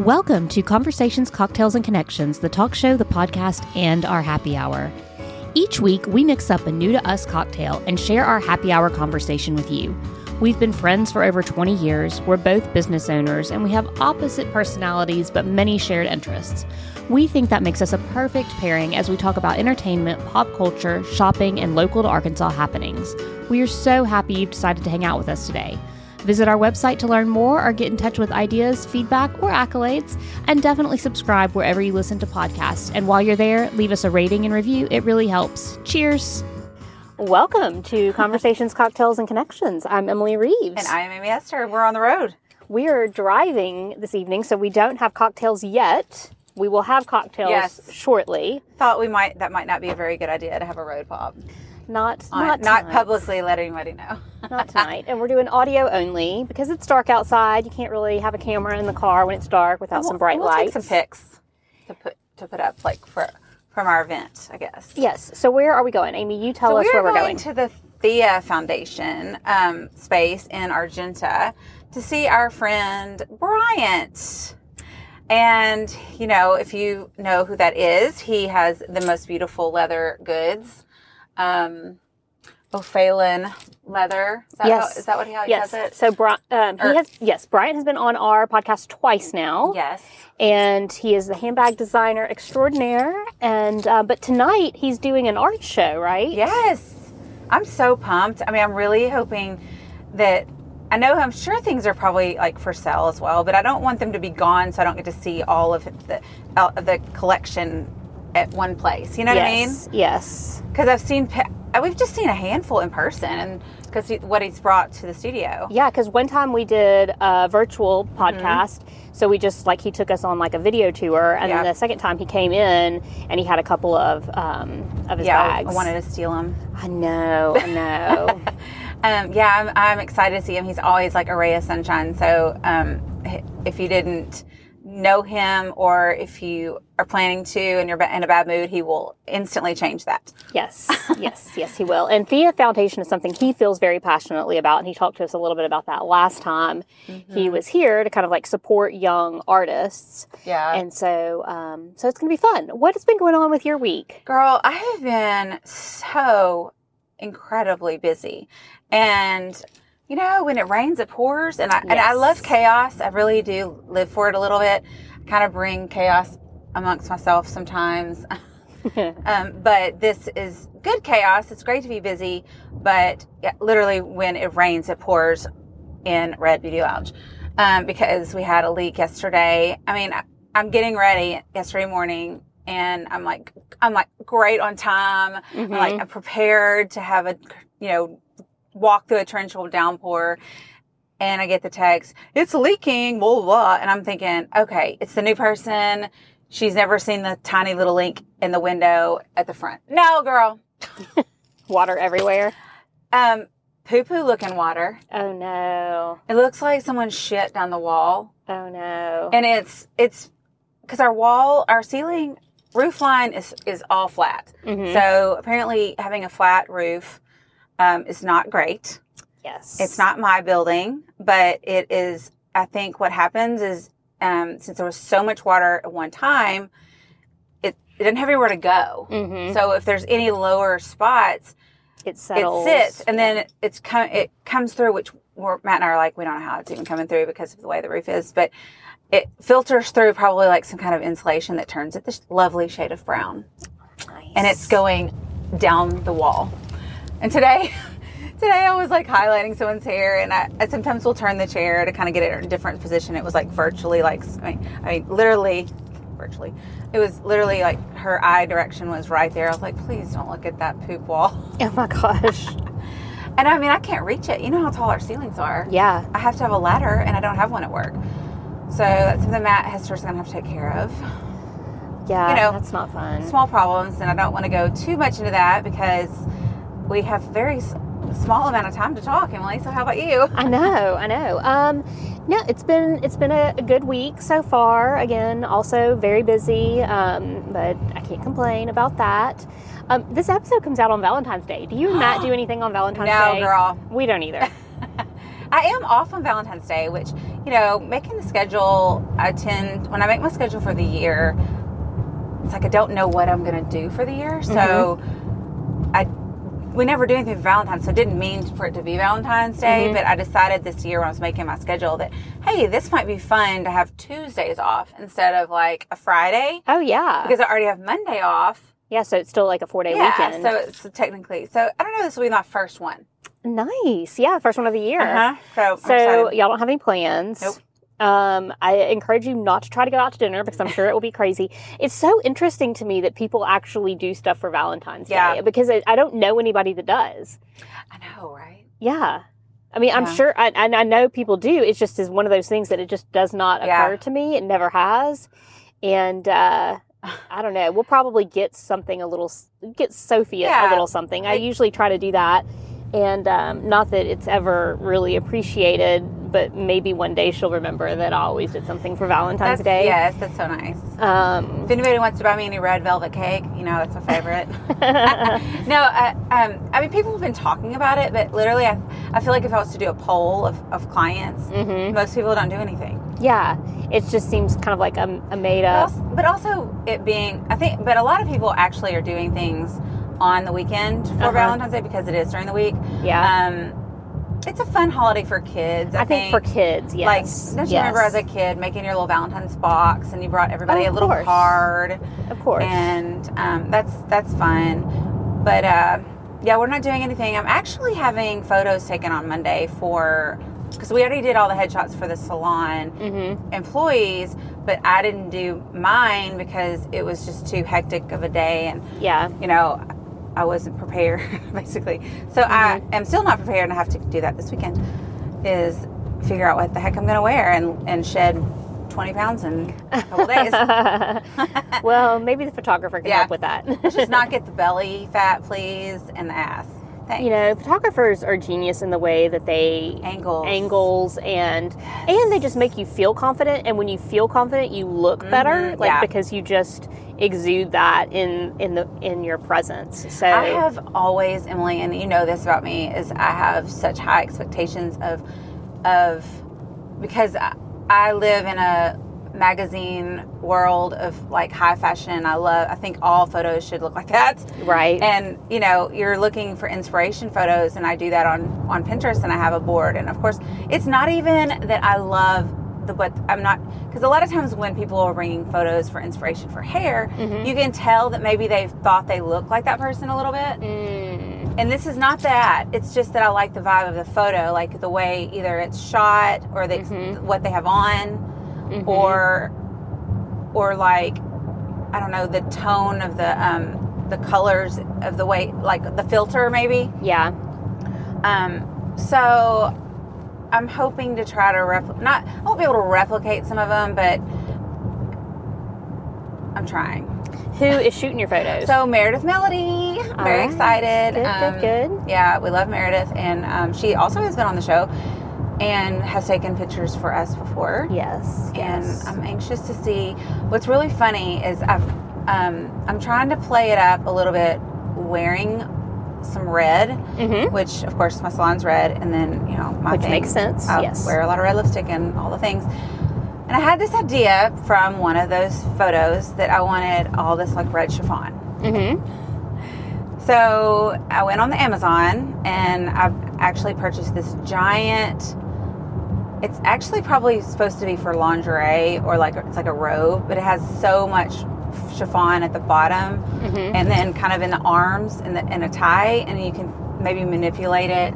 Welcome to Conversations, Cocktails, and Connections, the talk show, the podcast, and our happy hour. Each week, we mix up a new to us cocktail and share our happy hour conversation with you. We've been friends for over 20 years, we're both business owners, and we have opposite personalities but many shared interests. We think that makes us a perfect pairing as we talk about entertainment, pop culture, shopping, and local to Arkansas happenings. We are so happy you've decided to hang out with us today. Visit our website to learn more or get in touch with ideas, feedback, or accolades. And definitely subscribe wherever you listen to podcasts. And while you're there, leave us a rating and review. It really helps. Cheers. Welcome to Conversations, Cocktails, and Connections. I'm Emily Reeves. And I'm Amy Hester. We're on the road. We are driving this evening, so we don't have cocktails yet. We will have cocktails Yes. shortly. Thought we might that might not be a very good idea to have a road pop. Not On- not not tonight. publicly let anybody know. Not tonight. And we're doing audio only because it's dark outside. You can't really have a camera in the car when it's dark without some bright we'll lights. Take some pics to put to put up like for from our event, I guess. Yes. So where are we going, Amy? You tell So us we where we're going, going. to the Thea Foundation um, space in Argenta to see our friend Bryant. And you know, if you know who that is, he has the most beautiful leather goods. Um, O'Phalin leather. Is that, Yes. how, is that what he, how he yes. does it? So um, he has yes, Brian has been on our podcast twice now. Yes. And he is the handbag designer extraordinaire. And uh, but tonight he's doing an art show, right? Yes. I'm so pumped. I mean, I'm really hoping that I know I'm sure things are probably like for sale as well, but I don't want them to be gone so I don't get to see all of the uh, of the collection at one place. You know what I mean? Yes. Yes. Because I've seen uh, we've just seen a handful in person and because what he's brought to the studio. Yeah, because one time we did a virtual Mm-hmm. podcast. So we just like he took us on like a video tour, and Yeah. then the second time he came in and he had a couple of um, of his Yeah, I- bags. I wanted to steal them. I know, I know. Um, yeah, I'm, I'm excited to see him. He's always like a ray of sunshine. So um, if you didn't know him or if you are planning to and you're in a bad mood, he will instantly change that. yes, yes, yes, he will. And Thea Foundation is something he feels very passionately about, and he talked to us a little bit about that last time Mm-hmm. he was here to kind of like support young artists. Yeah. And so, um, so it's going to be fun. What has been going on with your week? Girl, I have been so incredibly busy. And you know, when it rains, it pours, and I and I love chaos. I really do live for it a little bit. I kind of bring chaos amongst myself sometimes. um, but this is good chaos. It's great to be busy, but yeah, literally when it rains, it pours in Red Beauty Lounge um, because we had a leak yesterday. I mean, I, I'm getting ready yesterday morning, and I'm like, I'm like great on time. I'm like, I'm prepared to have a, you know, walk through a torrential downpour. And I get the text, it's leaking, blah, blah, blah. And I'm thinking, okay, it's the new person. She's never seen the tiny little link in the window at the front. No, girl. Water everywhere. Um, poo poo looking water. Oh no. It looks like someone shit down the wall. Oh no. And it's, it's because our wall, our ceiling roof line is, is all flat. Mhm. So apparently having a flat roof um, is not great. yes. It's not my building, but it is. I think what happens is um, since there was so much water at one time, it, it didn't have anywhere to go. Mhm. So if there's any lower spots, It settles. it sits, and then it's come. It comes through, which we're, Matt and I are like, we don't know how it's even coming through because of the way the roof is, but it filters through probably like some kind of insulation that turns it this lovely shade of brown Nice. and it's going down the wall. And today, today I was like highlighting someone's hair, and I, I sometimes will turn the chair to kind of get it in a different position. It was like virtually like I mean, I mean literally, virtually. It was literally like her eye direction was right there. I was like, please don't look at that poop wall. Oh my gosh. And I mean, I can't reach it. You know how tall our ceilings are. Yeah. I have to have a ladder, and I don't have one at work. So that's something Matt Hester's gonna have to take care of. Yeah. You know, that's not fun. small problems, and I don't want to go too much into that because we have very small amount of time to talk. Emily, so how about you? I know, I know. Um, no, it's been it's been a, a good week so far. Again, also very busy, um, but I can't complain about that. Um, this episode comes out on Valentine's Day. Do you and Matt do anything on Valentine's No, Day? No, girl. We don't either. I am off on Valentine's Day, which you know, making the schedule. I tend when I make my schedule for the year, it's like I don't know what I'm going to do for the year, so I we never do anything for Valentine's, so it didn't mean for it to be Valentine's Day. Mhm. But I decided this year when I was making my schedule that hey, this might be fun to have Tuesdays off instead of like a Friday Oh yeah. because I already have Monday off. yeah, so it's still like a four day yeah, weekend. so it's technically so I don't know. This will be my first one. nice. Yeah, first one of the year. Uh huh. So, So y'all don't have any plans. Nope. Um, I encourage you not to try to go out to dinner because I'm sure it will be crazy. It's so interesting to me that people actually do stuff for Valentine's Yeah. Day because I, I don't know anybody that does. I know, right? Yeah. I mean, I'm sure, I, and I know people do. It's just is one of those things that it just does not Yeah. occur to me. It never has. And uh, I don't know. We'll probably get something a little, get Sophie a- little something. I usually try to do that. And um, not that it's ever really appreciated, but maybe one day she'll remember that I always did something for Valentine's That's, Day. Yes, that's so nice. Um, If anybody wants to buy me any red velvet cake, you know that's my favorite. no, uh, um, I mean people have been talking about it, but literally, I, I feel like if I was to do a poll of, of clients, mhm. most people don't do anything. Yeah. It just seems kind of like a, a made But up. also, but also it being, I think, but a lot of people actually are doing things on the weekend for Uh-huh. Valentine's Day because it is during the week. Yeah. Um, it's a fun holiday for kids. I, I think for kids, yes. Like, don't you yes. remember as a kid making your little Valentine's box and you brought everybody Oh, a little course. card? Of course. and um, that's that's fun. But uh, yeah, we're not doing anything. I'm actually having photos taken on Monday for because we already did all the headshots for the salon mm-hmm. employees, but I didn't do mine because it was just too hectic of a day, and Yeah. you know. I wasn't prepared, basically. So I mm-hmm. am still not prepared, and I have to do that this weekend. Is figure out what the heck I'm going to wear and and shed 20 pounds in a couple days. well, maybe the photographer can Yeah. help with that. Just not get the belly fat, please, and the ass. Thanks. you know, photographers are genius in the way that they angles. angles and and they just make you feel confident and when you feel confident you look better Mhm, like yeah. because you just exude that in in the in your presence so I have always, Emily, and you know this about me, is I have such high expectations of, of, because I, I live in a magazine world of like high fashion. I love. I think all photos should look like that. right and you know you're looking for inspiration photos and i do that on on pinterest and i have a board and of course it's not even that i love the but i'm not because a lot of times when people are bringing photos for inspiration for hair Mhm. you can tell that maybe they've thought they look like that person a little bit Mm, and this is not that it's just that i like the vibe of the photo like the way either it's shot or the, Mhm. what they have on mhm. or or like I don't know the tone of the um the colors of the way like the filter maybe? Yeah. Um so I'm hoping to try to repl- not I won't be able to replicate some of them but I'm trying. Who is shooting your photos? So Meredith Melody. Very Alright. excited. Good Um, good good. yeah we love Meredith and um, she also has been on the show and has taken pictures for us before yes and yes. I'm anxious to see. What's really funny is I've um, I'm trying to play it up a little bit, wearing some red, Mhm. which of course my salon's red, and then you know my which thing, makes sense I yes wear a lot of red lipstick and all the things. And I had this idea from one of those photos that I wanted all this like red chiffon. mm-hmm. So I went on the Amazon and I've actually purchased this giant. It's actually probably supposed to be for lingerie or like it's like a robe, but it has so much chiffon at the bottom Mm-hmm. and then kind of in the arms and the in a tie, and you can maybe manipulate it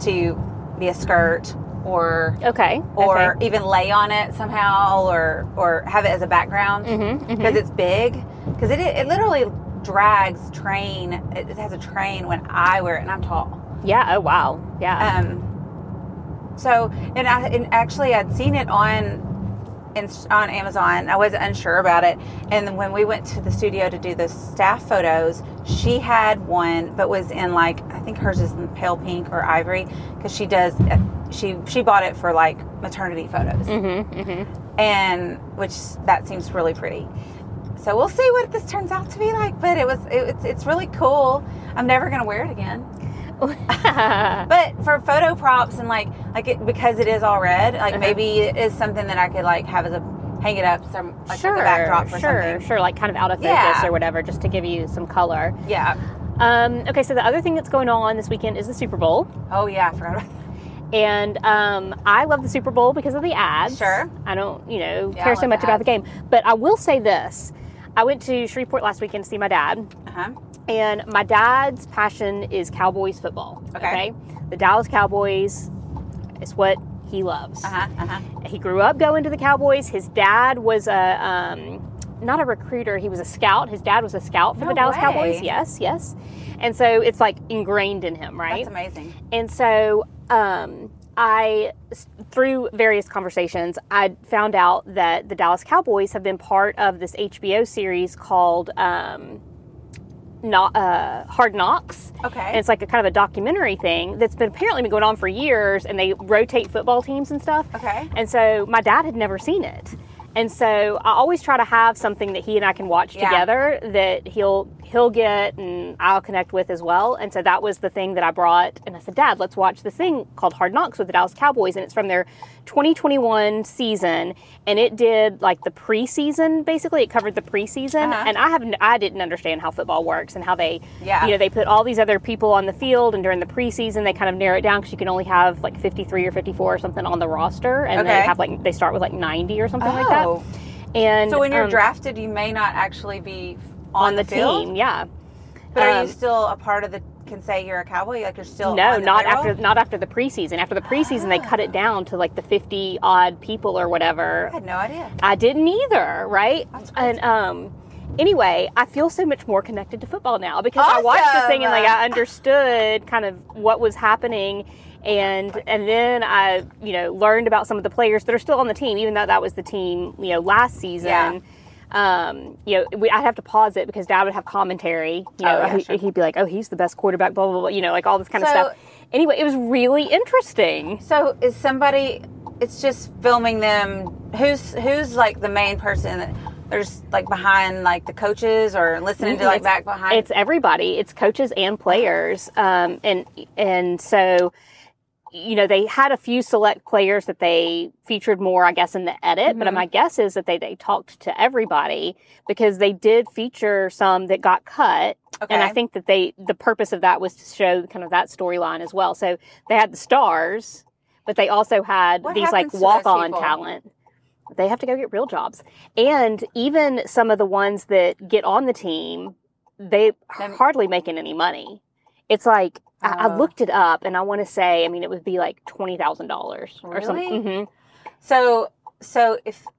to be a skirt or okay or even lay on it somehow or or have it as a background mm-hmm. because it's big. Because it, it literally drags train it, it has a train when i wear it and i'm tall. Yeah oh wow. Yeah. Um so and i and actually i'd seen it on in, on amazon i wasn't unsure about it and when we went to the studio to do the staff photos she had one but was in like i think hers is in pale pink or ivory because she does she she bought it for like maternity photos mm-hmm. Mm-hmm. and which that seems really pretty. So we'll see what this turns out to be like. But it was it, it's it's really cool. I'm never gonna wear it again. but for photo props and like like it, because it is all red, like Uh-huh. maybe it is something that I could like have as a hang it up some like sure, as a backdrop for sure, something. sure, like kind of out of focus Yeah. or whatever, just to give you some color. Yeah. Um, okay, so the other thing that's going on this weekend is the Super Bowl. Oh yeah, I forgot about that. And um, I love the Super Bowl because of the ads. Sure. I don't, you know, Yeah, care so much about the game. But I will say this. I went to Shreveport last weekend to see my dad, Uh-huh. and my dad's passion is Cowboys football. Okay. The Dallas Cowboys is what he loves. Uh-huh. Uh-huh. He grew up going to the Cowboys. His dad was a um, not a recruiter. He was a scout. His dad was a scout for No the Dallas way. Cowboys. Yes, yes. And so it's like ingrained in him, right? That's amazing. And so um, I, through various conversations, I found out that the Dallas Cowboys have been part of this HBO series called um, not, uh, Hard Knocks. Okay. And it's like a kind of a documentary thing that's been apparently been going on for years, and they rotate football teams and stuff. Okay. And so my dad had never seen it. And so I always try to have something that he and I can watch Yeah. together that he'll he'll get and I'll connect with as well. And so that was the thing that I brought and I said, "Dad, let's watch this thing called Hard Knocks with the Dallas Cowboys." And it's from their 2021 season and it did like the preseason basically. It covered the preseason Uh-huh. and I haven't I didn't understand how football works and how they Yeah. you know, they put all these other people on the field and during the preseason they kind of narrow it down cuz you can only have like 53 or 54 or something on the roster and they have like they start with like 90 or something like that. Oh. And So when you're um, drafted, you may not actually be on, on the, field, team, yeah. But are Um, you still a part of the? Can say you're a cowboy? Like you're still no, the not payroll? after not after the preseason. After the preseason, they cut it down to like the fifty odd people or whatever. I had no idea. I didn't either, right? That's crazy. And um, anyway, I feel so much more connected to football now because I watched this thing and like I understood kind of what was happening. And and then I you know learned about some of the players that are still on the team, even though that was the team you know last season. Yeah. Um, you know, we, I'd have to pause it because Dad would have commentary. You know, Oh, yeah, he, sure. he'd be like, "Oh, he's the best quarterback," blah blah blah. You know, like all this kind of So- stuff. Anyway, it was really interesting. So is somebody? It's just filming them. Who's who's like the main person that there's like behind like the coaches or listening to like It's- back behind? It's everybody. It's coaches and players. Um, and and so, you know, they had a few select players that they featured more, I guess, in the edit. But Mhm. my guess is that they they talked to everybody because they did feature some that got cut. Okay. And I think that they the purpose of that was to show kind of that storyline as well. So they had the stars, but they also had What these like happens to those walk on talent. They have to go get real jobs. And even some of the ones that get on the team, they are hardly making any money. It's like I, I Oh. looked it up, and I want to say, I mean, it would be like twenty thousand dollars or something. Really? hmm So so if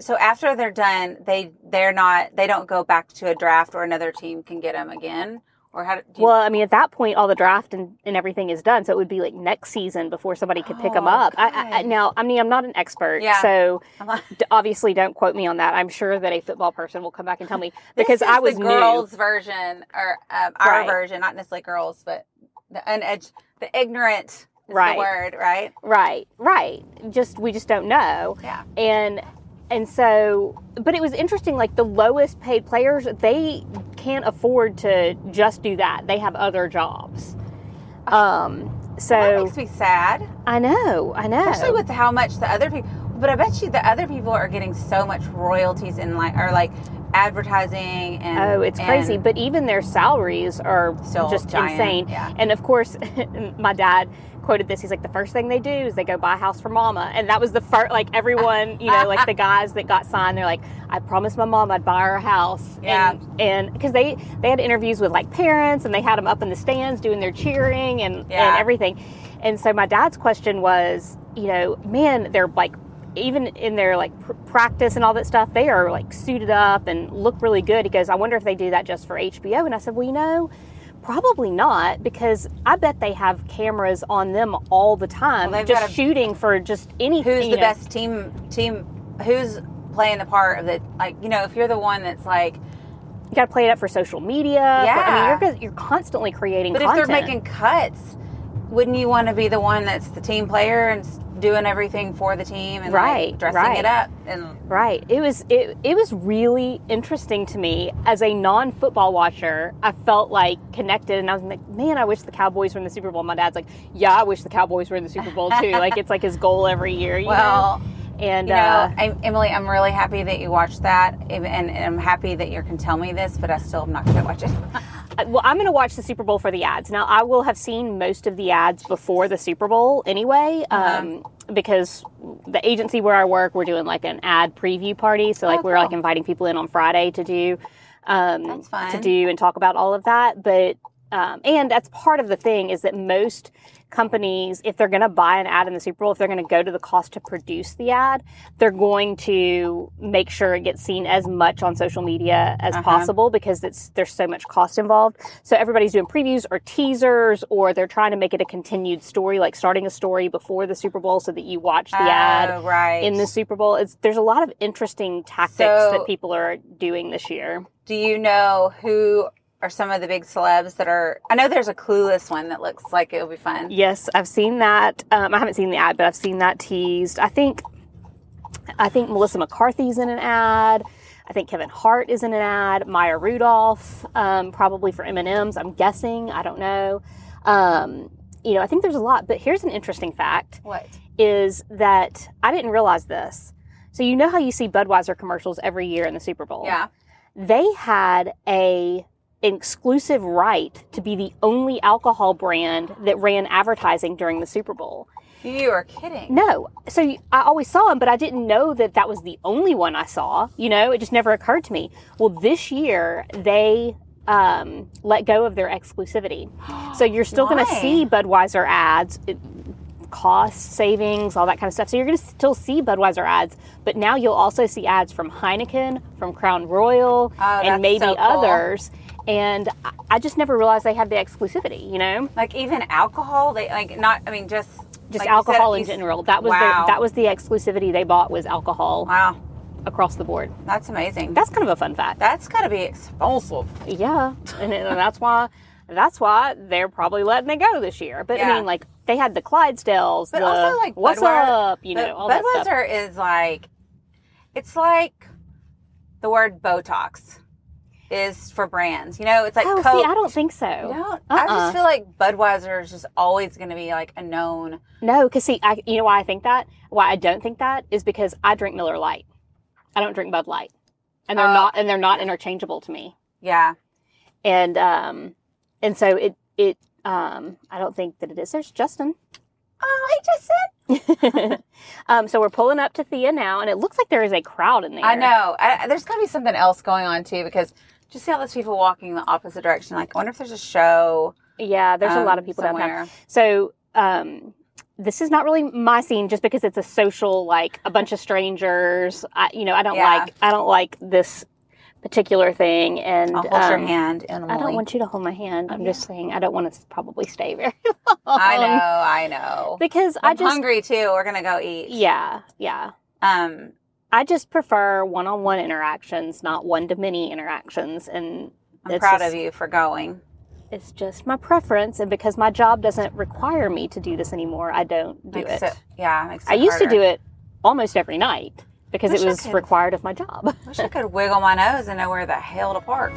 so after they're done, they they're not they don't go back to a draft or another team can get them again or how do you, Well, I mean, at that point, all the draft and, and everything is done, so it would be like next season before somebody could pick them Oh, up. I, I, now, I mean, I'm not an expert, Yeah. so I'm like, d- obviously, don't quote me on that. I'm sure that a football person will come back and tell me because I was the new. girls version or um, our Right. version, not necessarily girls, but the unedged, the ignorant is Right. the word, right? Right, right. Just we just don't know. Yeah. and and so but it was interesting like the lowest paid players they can't afford to just do that. They have other jobs. Um that so makes me sad, i know i know. Especially with how much the other people. But I bet you the other people are getting so much royalties in like or like advertising and oh it's crazy. But even their salaries are just giant, insane. Yeah. and of course my dad quoted this. He's like the first thing they do is they go buy a house for mama. And that was the first like everyone you know like the guys that got signed they're like i promised my mom i'd buy her a house. Yeah. and because they they had interviews with like parents and they had them up in the stands doing their cheering and Yeah. and everything. And so my dad's question was you know man they're like even in their like pr- practice and all that stuff they are like suited up and look really good he goes i wonder if they do that just for hbo and i said well you know probably not because i bet they have cameras on them all the time Well, just a- shooting for just anything who's the know. best team team who's playing the part of the like you know if you're the one that's like you got to play it up for social media for- i Yeah. mean you're, you're constantly creating but content if they're making cuts wouldn't you want to be the one that's the team player and doing everything for the team and Right, like, dressing right. it up and Right. It was it, it was really interesting to me as a non-football watcher. I felt like connected and I was like, "Man, I wish the Cowboys were in the Super Bowl." My dad's like, "Yeah, I wish the Cowboys were in the Super Bowl too." like it's like his goal every year, you well, know. And you know, uh I, Emily, I'm really happy that you watched that, and, and I'm happy that you can tell me this, but I still am not going to watch it. well, I'm going to watch the Super Bowl for the ads. Now, I will have seen most of the ads before the Super Bowl anyway, Uh-huh. um, because the agency where I work, we're doing like an ad preview party. So, like, Oh, we're like inviting people in on Friday to do, um, to do and talk about all of that. But um, and that's part of the thing is that most companies, if they're going to buy an ad in the Super Bowl, if they're going to go to the cost to produce the ad, they're going to make sure it gets seen as much on social media as Uh-huh. possible because it's there's so much cost involved. So everybody's doing previews or teasers, or they're trying to make it a continued story, like starting a story before the Super Bowl so that you watch the ad Oh, right. in the Super Bowl. It's there's a lot of interesting tactics So- that people are doing this year. Do you know who are some of the big celebs that are? I know there's a clueless one that looks like it would be fun. Yes, I've seen that. Um, I haven't seen the ad, but I've seen that teased. I think, I think Melissa McCarthy's in an ad. I think Kevin Hart is in an ad. Maya Rudolph, um, probably for M and M's. I'm guessing. I don't know. Um, you know, I think there's a lot. But here's an interesting fact: What? is that I didn't realize this. So you know how you see Budweiser commercials every year in the Super Bowl? Yeah. they had a exclusive right to be the only alcohol brand that ran advertising during the Super Bowl. You are kidding. No, so I always saw them, but I didn't know that that was the only one I saw. You know, it just never occurred to me. Well, this year they um, let go of their exclusivity, so you're still going to see Budweiser ads. It, cost savings, all that kind of stuff. So you're going to still see Budweiser ads, but now you'll also see ads from Heineken, from Crown Royal, Oh, and maybe so cool. others. And I- just never realized they had the exclusivity. You know, Like even alcohol, they like not. I mean, just just like you said, alcohol in general. That was wow. their, that was the exclusivity they bought was alcohol Wow, across the board. that's amazing. That's kind of a fun fact. That's got to be expensive. Yeah, and, and that's why that's why they're probably letting it go this year. But I mean, like they had the Clydesdales, But the also, like, what's Budweiser- up, you know, all that stuff. Budweiser is like, it's like the word Botox is for brands. You know, it's like oh, Coke. see, I don't think so. You don't? I Uh-uh. just feel like Budweiser is just always going to be like a known. No, because see, I, you know why I think that? Why I don't think that is because I drink Miller Lite. I don't drink Bud Light, and they're Oh. not and they're not interchangeable to me. Yeah. And um, and so it it um, I don't think that it is. There's Justin. Oh, I just said. um, so we're pulling up to Thea now, and it looks like there is a crowd in there. I know. I, there's got to be something else going on too because just see all those people walking the opposite direction. Like, I wonder if there's a show. Yeah, there's a lot of um, people downtown. somewhere. So um, this is not really my scene, just because it's a social, like a bunch of strangers. I, you know, I don't Yeah. like I don't like this particular thing, and I'll hold your um, hand, Emily. I don't want you to hold my hand. I'm Okay. just saying I don't want to probably stay very long. I know. I know. because I I'm just hungry too. We're gonna go eat. yeah yeah. Um. I just prefer one-on-one interactions, not one-to-many interactions, and I'm proud just- of you for going. it's just my preference. And because my job doesn't require me to do this anymore, I don't do Makes it. yeah. Makes it I used to do it almost every night because Wish it was could. required of my job. I wish I could wiggle my nose and know where the hell to park.